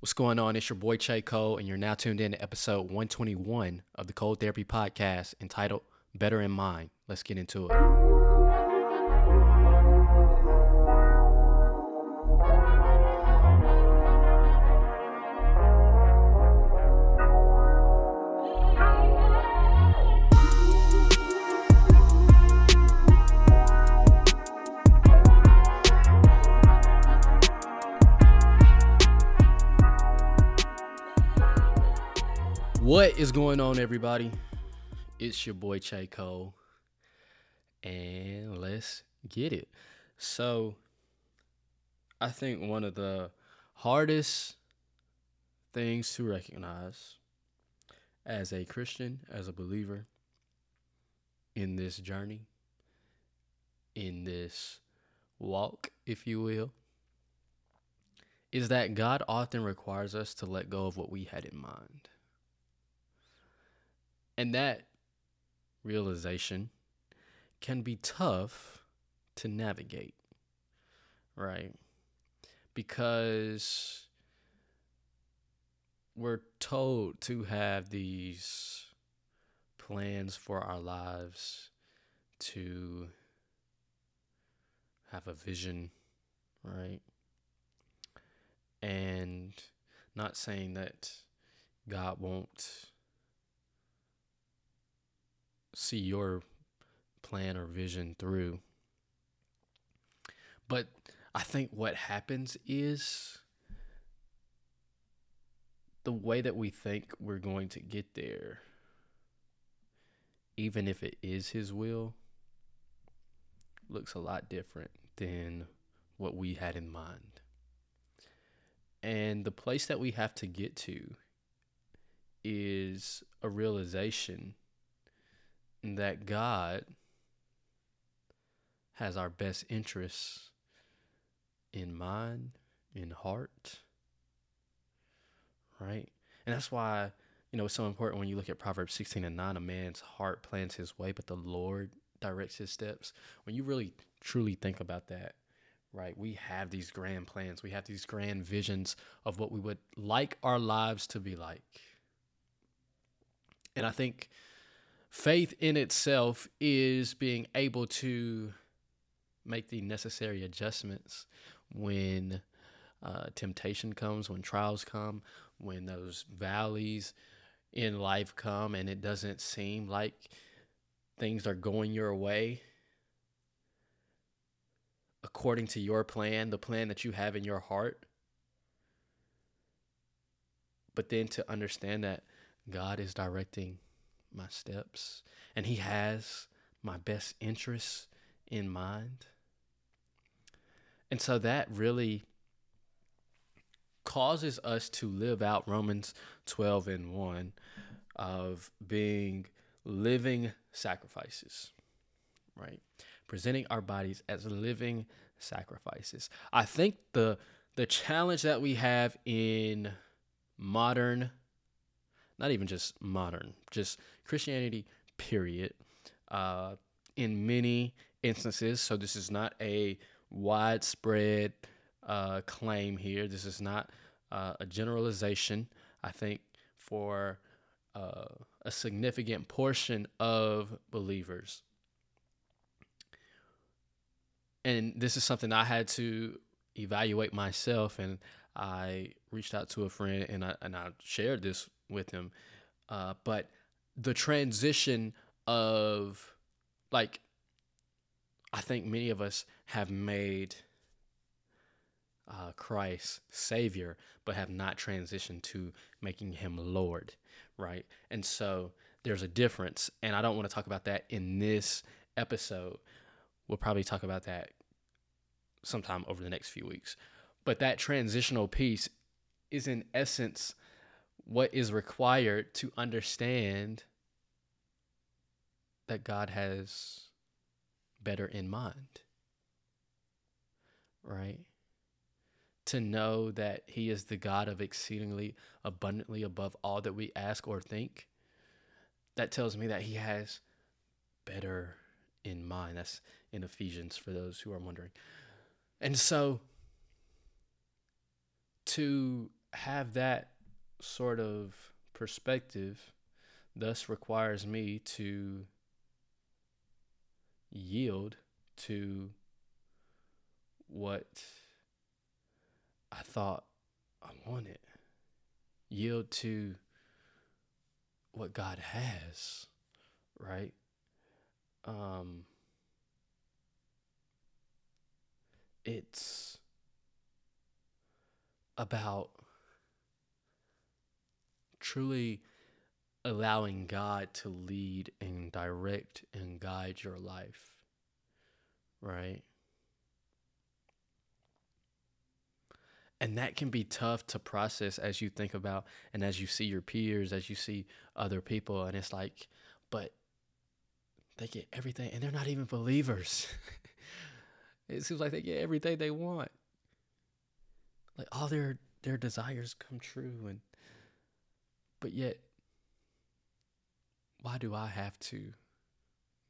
What's going on? It's your boy Chae Cole, and you're now tuned in to episode 121 of the Cole Therapy Podcast entitled Better in Mind. Let's get into it. Is going on, everybody? It's your boy Chae Cole, and let's get it. So, I think one of the hardest things to recognize as a Christian, as a believer in this journey, in this walk, if you will, is that God often requires us to let go of what we had in mind. And that realization can be tough to navigate, right? Because we're told to have these plans for our lives, to have a vision, right? And not saying that God won't see your plan or vision through. But I think what happens is the way that we think we're going to get there, even if it is His will, looks a lot different than what we had in mind. And the place that we have to get to is a realization that God has our best interests in mind, in heart, right? And that's why, you know, it's so important when you look at Proverbs 16 and 9 a man's heart plans his way, but the Lord directs his steps. When you really truly think about that, right? We have these grand plans, we have these grand visions of what we would like our lives to be like. And I think faith in itself is being able to make the necessary adjustments when uh, temptation comes, when trials come, when those valleys in life come and it doesn't seem like things are going your way according to your plan, the plan that you have in your heart. But then to understand that God is directing my steps, and He has my best interests in mind. And so that really causes us to live out Romans 12 and 1 of being living sacrifices, right? Presenting our bodies as living sacrifices. I think the the challenge that we have in modern not even just modern, just Christianity, period, uh, in many instances. So this is not a widespread uh, claim here. This is not uh, a generalization. I think for uh, a significant portion of believers. And this is something I had to evaluate myself, and I reached out to a friend and I and I shared this with him. Uh, but the transition of like I think many of us have made uh, Christ Savior, but have not transitioned to making Him Lord, right? And so there's a difference, and I don't want to talk about that in this episode. We'll probably talk about that sometime over the next few weeks. But that transitional piece is, in essence, what is required to understand that God has better in mind. Right? To know that He is the God of exceedingly abundantly above all that we ask or think. That tells me that He has better in mind. That's in Ephesians for those who are wondering. And so to have that sort of perspective thus requires me to yield to what I thought I wanted. Yield to what God has, right? Um it's about truly allowing God to lead and direct and guide your life, right? And that can be tough to process as you think about and as you see your peers, as you see other people. And it's like, but they get everything and they're not even believers. it seems like they get everything they want. Like all their their desires come true and but yet why do I have to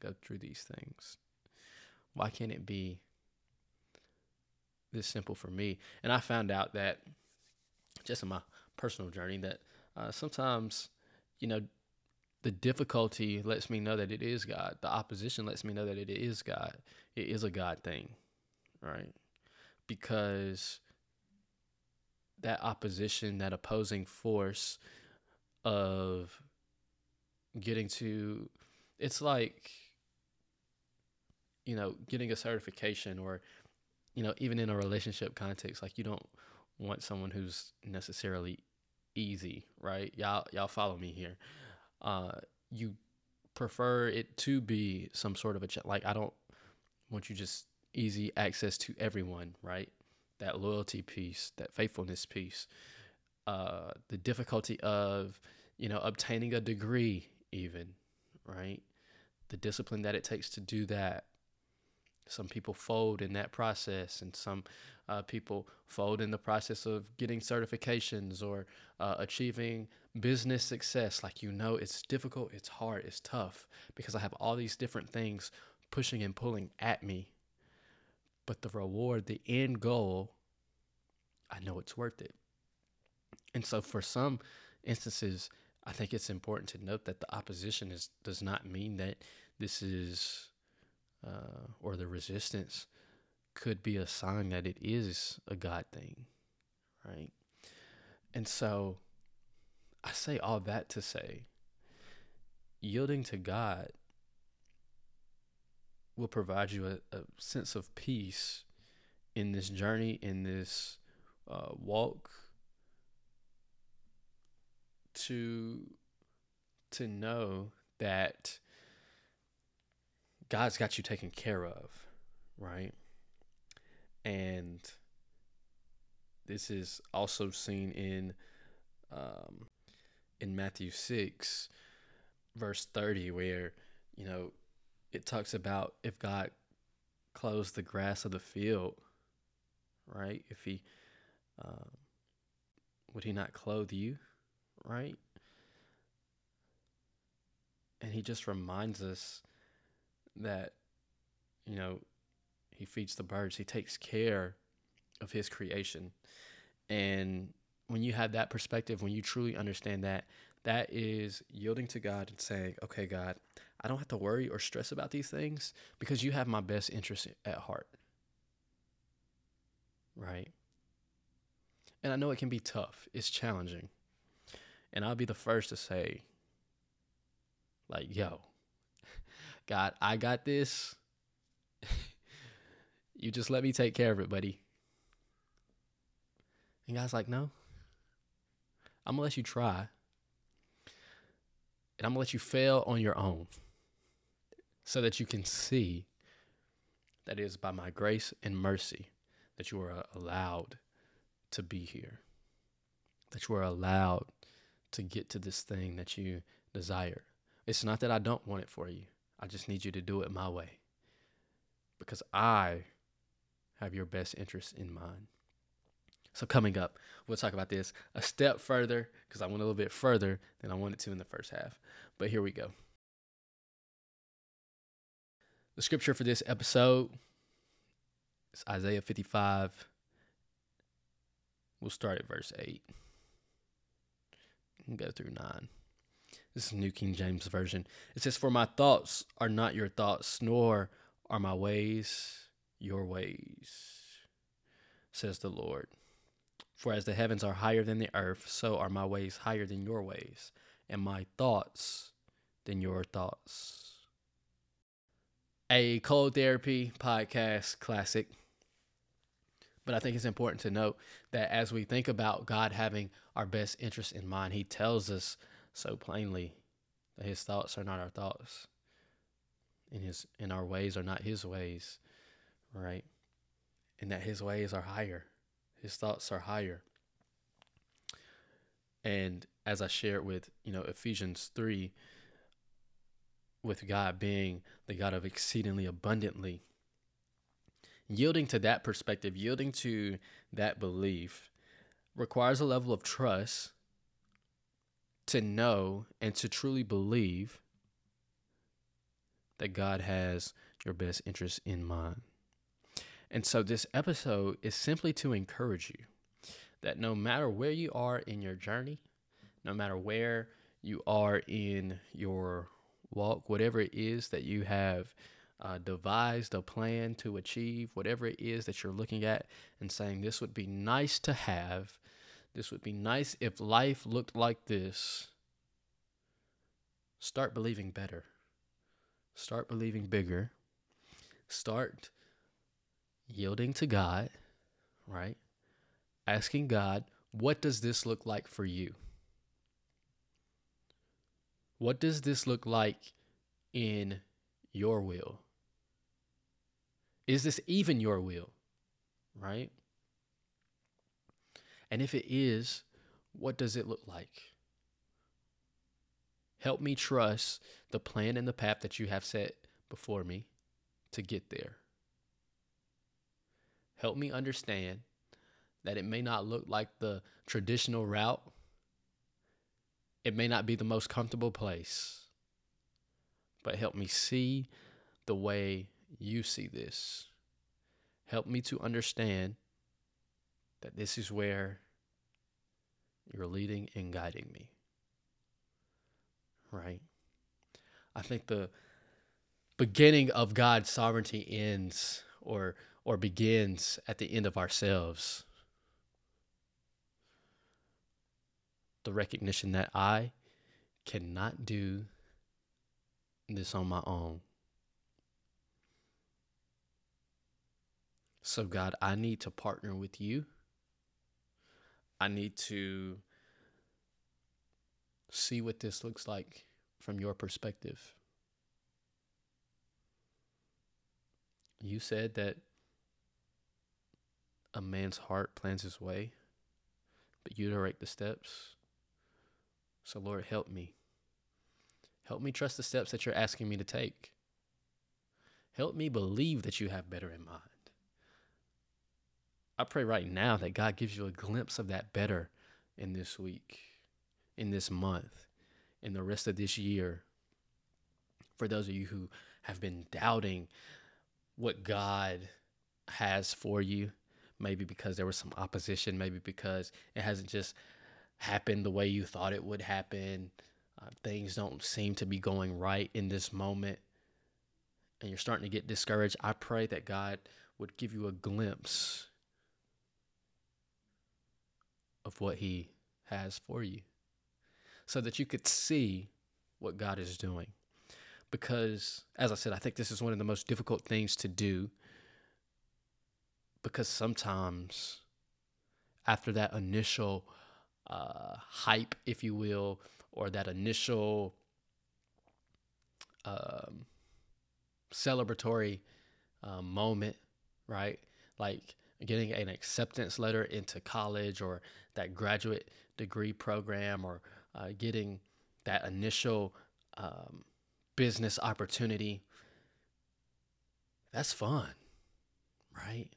go through these things? Why can't it be this simple for me? And I found out that just in my personal journey that uh, sometimes, you know, the difficulty lets me know that it is God. The opposition lets me know that it is God. It is a God thing, right? Because that opposition, that opposing force of getting to it's like you know getting a certification or you know even in a relationship context like you don't want someone who's necessarily easy right? Y'all y'all follow me here. Uh you prefer it to be some sort of a like i don't want you just easy access to everyone right? That loyalty piece that faithfulness piece uh the difficulty of you know obtaining a degree even, right? The discipline that it takes to do that. Some people fold in that process, and some uh, people fold in the process of getting certifications or uh, achieving business success. Like, you know, it's difficult, it's hard, it's tough because I have all these different things pushing and pulling at me. But the reward, the end goal, I know it's worth it. And so, for some instances, I think it's important to note that the opposition is does not mean that this is uh, or the resistance could be a sign that it is a God thing, right? And so I say all that to say yielding to God will provide you a, a sense of peace in this journey, in this uh, walk to to know that God's got you taken care of, right? And this is also seen in um, in Matthew six, verse thirty, where you know it talks about if God clothes the grass of the field, right? If He um, would He not clothe you? Right? And he just reminds us that, you know, he feeds the birds, he takes care of his creation. And when you have that perspective, when you truly understand that, that is yielding to God and saying, okay, God, I don't have to worry or stress about these things because you have my best interest at heart. Right? And I know it can be tough, it's challenging. And I'll be the first to say, like, yo, God, I got this. you just let me take care of it, buddy. And God's like, no. I'm gonna let you try. And I'm gonna let you fail on your own. So that you can see that it is by my grace and mercy that you are allowed to be here. That you are allowed to get to this thing that you desire. It's not that I don't want it for you. I just need you to do it my way. Because I have your best interest in mind. So, coming up, we'll talk about this a step further because I went a little bit further than I wanted to in the first half. But here we go. The scripture for this episode is Isaiah 55. We'll start at verse 8. Go through 9. This is New King James Version. It says, For my thoughts are not your thoughts, nor are my ways your ways, says the Lord. For as the heavens are higher than the earth, so are my ways higher than your ways, and my thoughts than your thoughts. A Cole therapy podcast classic. But I think it's important to note that as we think about God having our best interest in mind, He tells us so plainly that His thoughts are not our thoughts, and His and our ways are not His ways, right? And that His ways are higher, His thoughts are higher. And as I shared with you know Ephesians three, with God being the God of exceedingly abundantly yielding to that perspective, yielding to that belief requires a level of trust to know and to truly believe that God has your best interest in mind. And so this episode is simply to encourage you that no matter where you are in your journey, no matter where you are in your walk, whatever it is that you have uh, devised a plan to achieve whatever it is that you're looking at and saying, This would be nice to have. This would be nice if life looked like this. Start believing better. Start believing bigger. Start yielding to God, right? Asking God, what does this look like for you? What does this look like in your will? Is this even your will? Right? And if it is, what does it look like? Help me trust the plan and the path that you have set before me to get there. Help me understand that it may not look like the traditional route. It may not be the most comfortable place, but help me see the way you see this. Help me to understand that this is where you're leading and guiding me. Right? I think the beginning of God's sovereignty ends or or begins at the end of ourselves. The recognition that I cannot do this on my own. So, God, I need to partner with you. I need to see what this looks like from your perspective. You said that a man's heart plans his way, but you direct the steps. So, Lord, help me. Help me trust the steps that you're asking me to take. Help me believe that you have better in mind. I pray right now that God gives you a glimpse of that better in this week, in this month, in the rest of this year. For those of you who have been doubting what God has for you, maybe because there was some opposition, maybe because it hasn't just happened the way you thought it would happen. Uh, things don't seem to be going right in this moment, and you're starting to get discouraged. I pray that God would give you a glimpse of what He has for you so that you could see what God is doing. Because, as I said, I think this is one of the most difficult things to do because sometimes after that initial uh, hype, if you will, or that initial um, celebratory uh, moment, right? Like getting an acceptance letter into college or that graduate degree program or uh, getting that initial um, business opportunity. That's fun, right?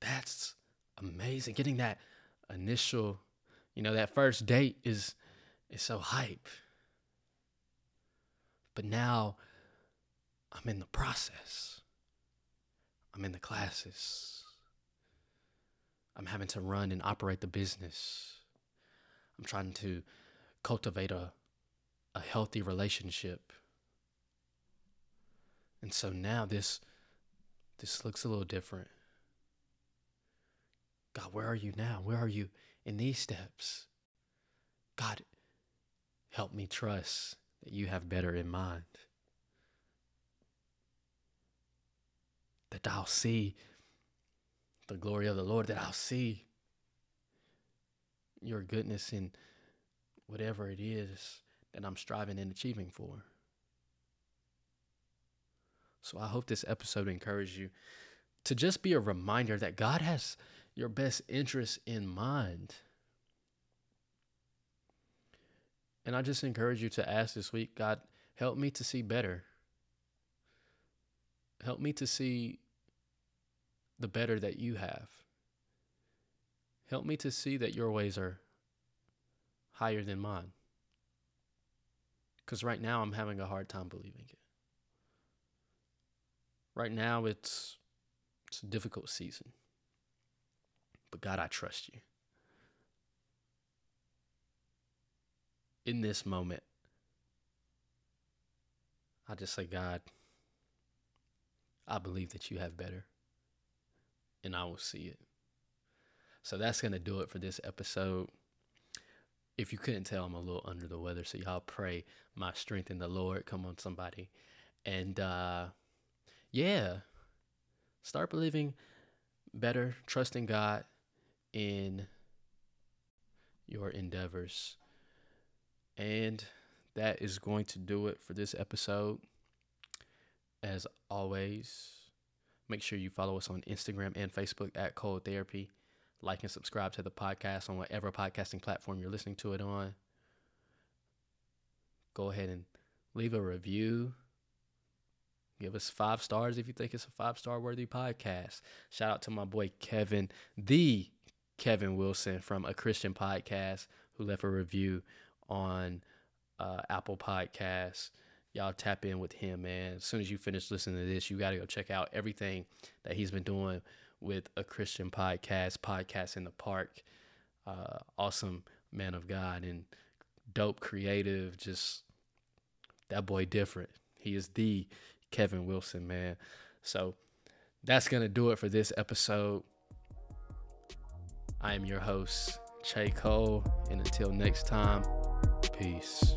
That's amazing. Getting that initial, you know, that first date is is so hype. But now I'm in the process. I'm in the classes. I'm having to run and operate the business. I'm trying to cultivate a a healthy relationship. And so now this this looks a little different. God, where are you now? Where are you in these steps? God, help me trust that you have better in mind. That I'll see the glory of the Lord, that I'll see your goodness in whatever it is that I'm striving and achieving for. So I hope this episode encouraged you to just be a reminder that God has your best interests in mind. And I just encourage you to ask this week God, help me to see better. Help me to see the better that you have. Help me to see that your ways are higher than mine. Because right now I'm having a hard time believing it. Right now it's it's a difficult season. But God, I trust you. In this moment, I just say, God, I believe that you have better, and I will see it. So that's going to do it for this episode. If you couldn't tell, I'm a little under the weather. So y'all pray my strength in the Lord. Come on, somebody. And uh, yeah, start believing better, trusting God in your endeavors. And that is going to do it for this episode. As always, make sure you follow us on Instagram and Facebook at Cole Therapy. Like and subscribe to the podcast on whatever podcasting platform you're listening to it on. Go ahead and leave a review. Give us five stars if you think it's a five star worthy podcast. Shout out to my boy Kevin, the Kevin Wilson from a Christian podcast, who left a review on uh, Apple Podcasts. Y'all tap in with him, man. As soon as you finish listening to this, you got to go check out everything that he's been doing with a Christian podcast, Podcast in the Park. Uh, awesome man of God and dope creative. Just that boy different. He is the Kevin Wilson, man. So that's going to do it for this episode. I am your host, Chae Cole. And until next time, peace.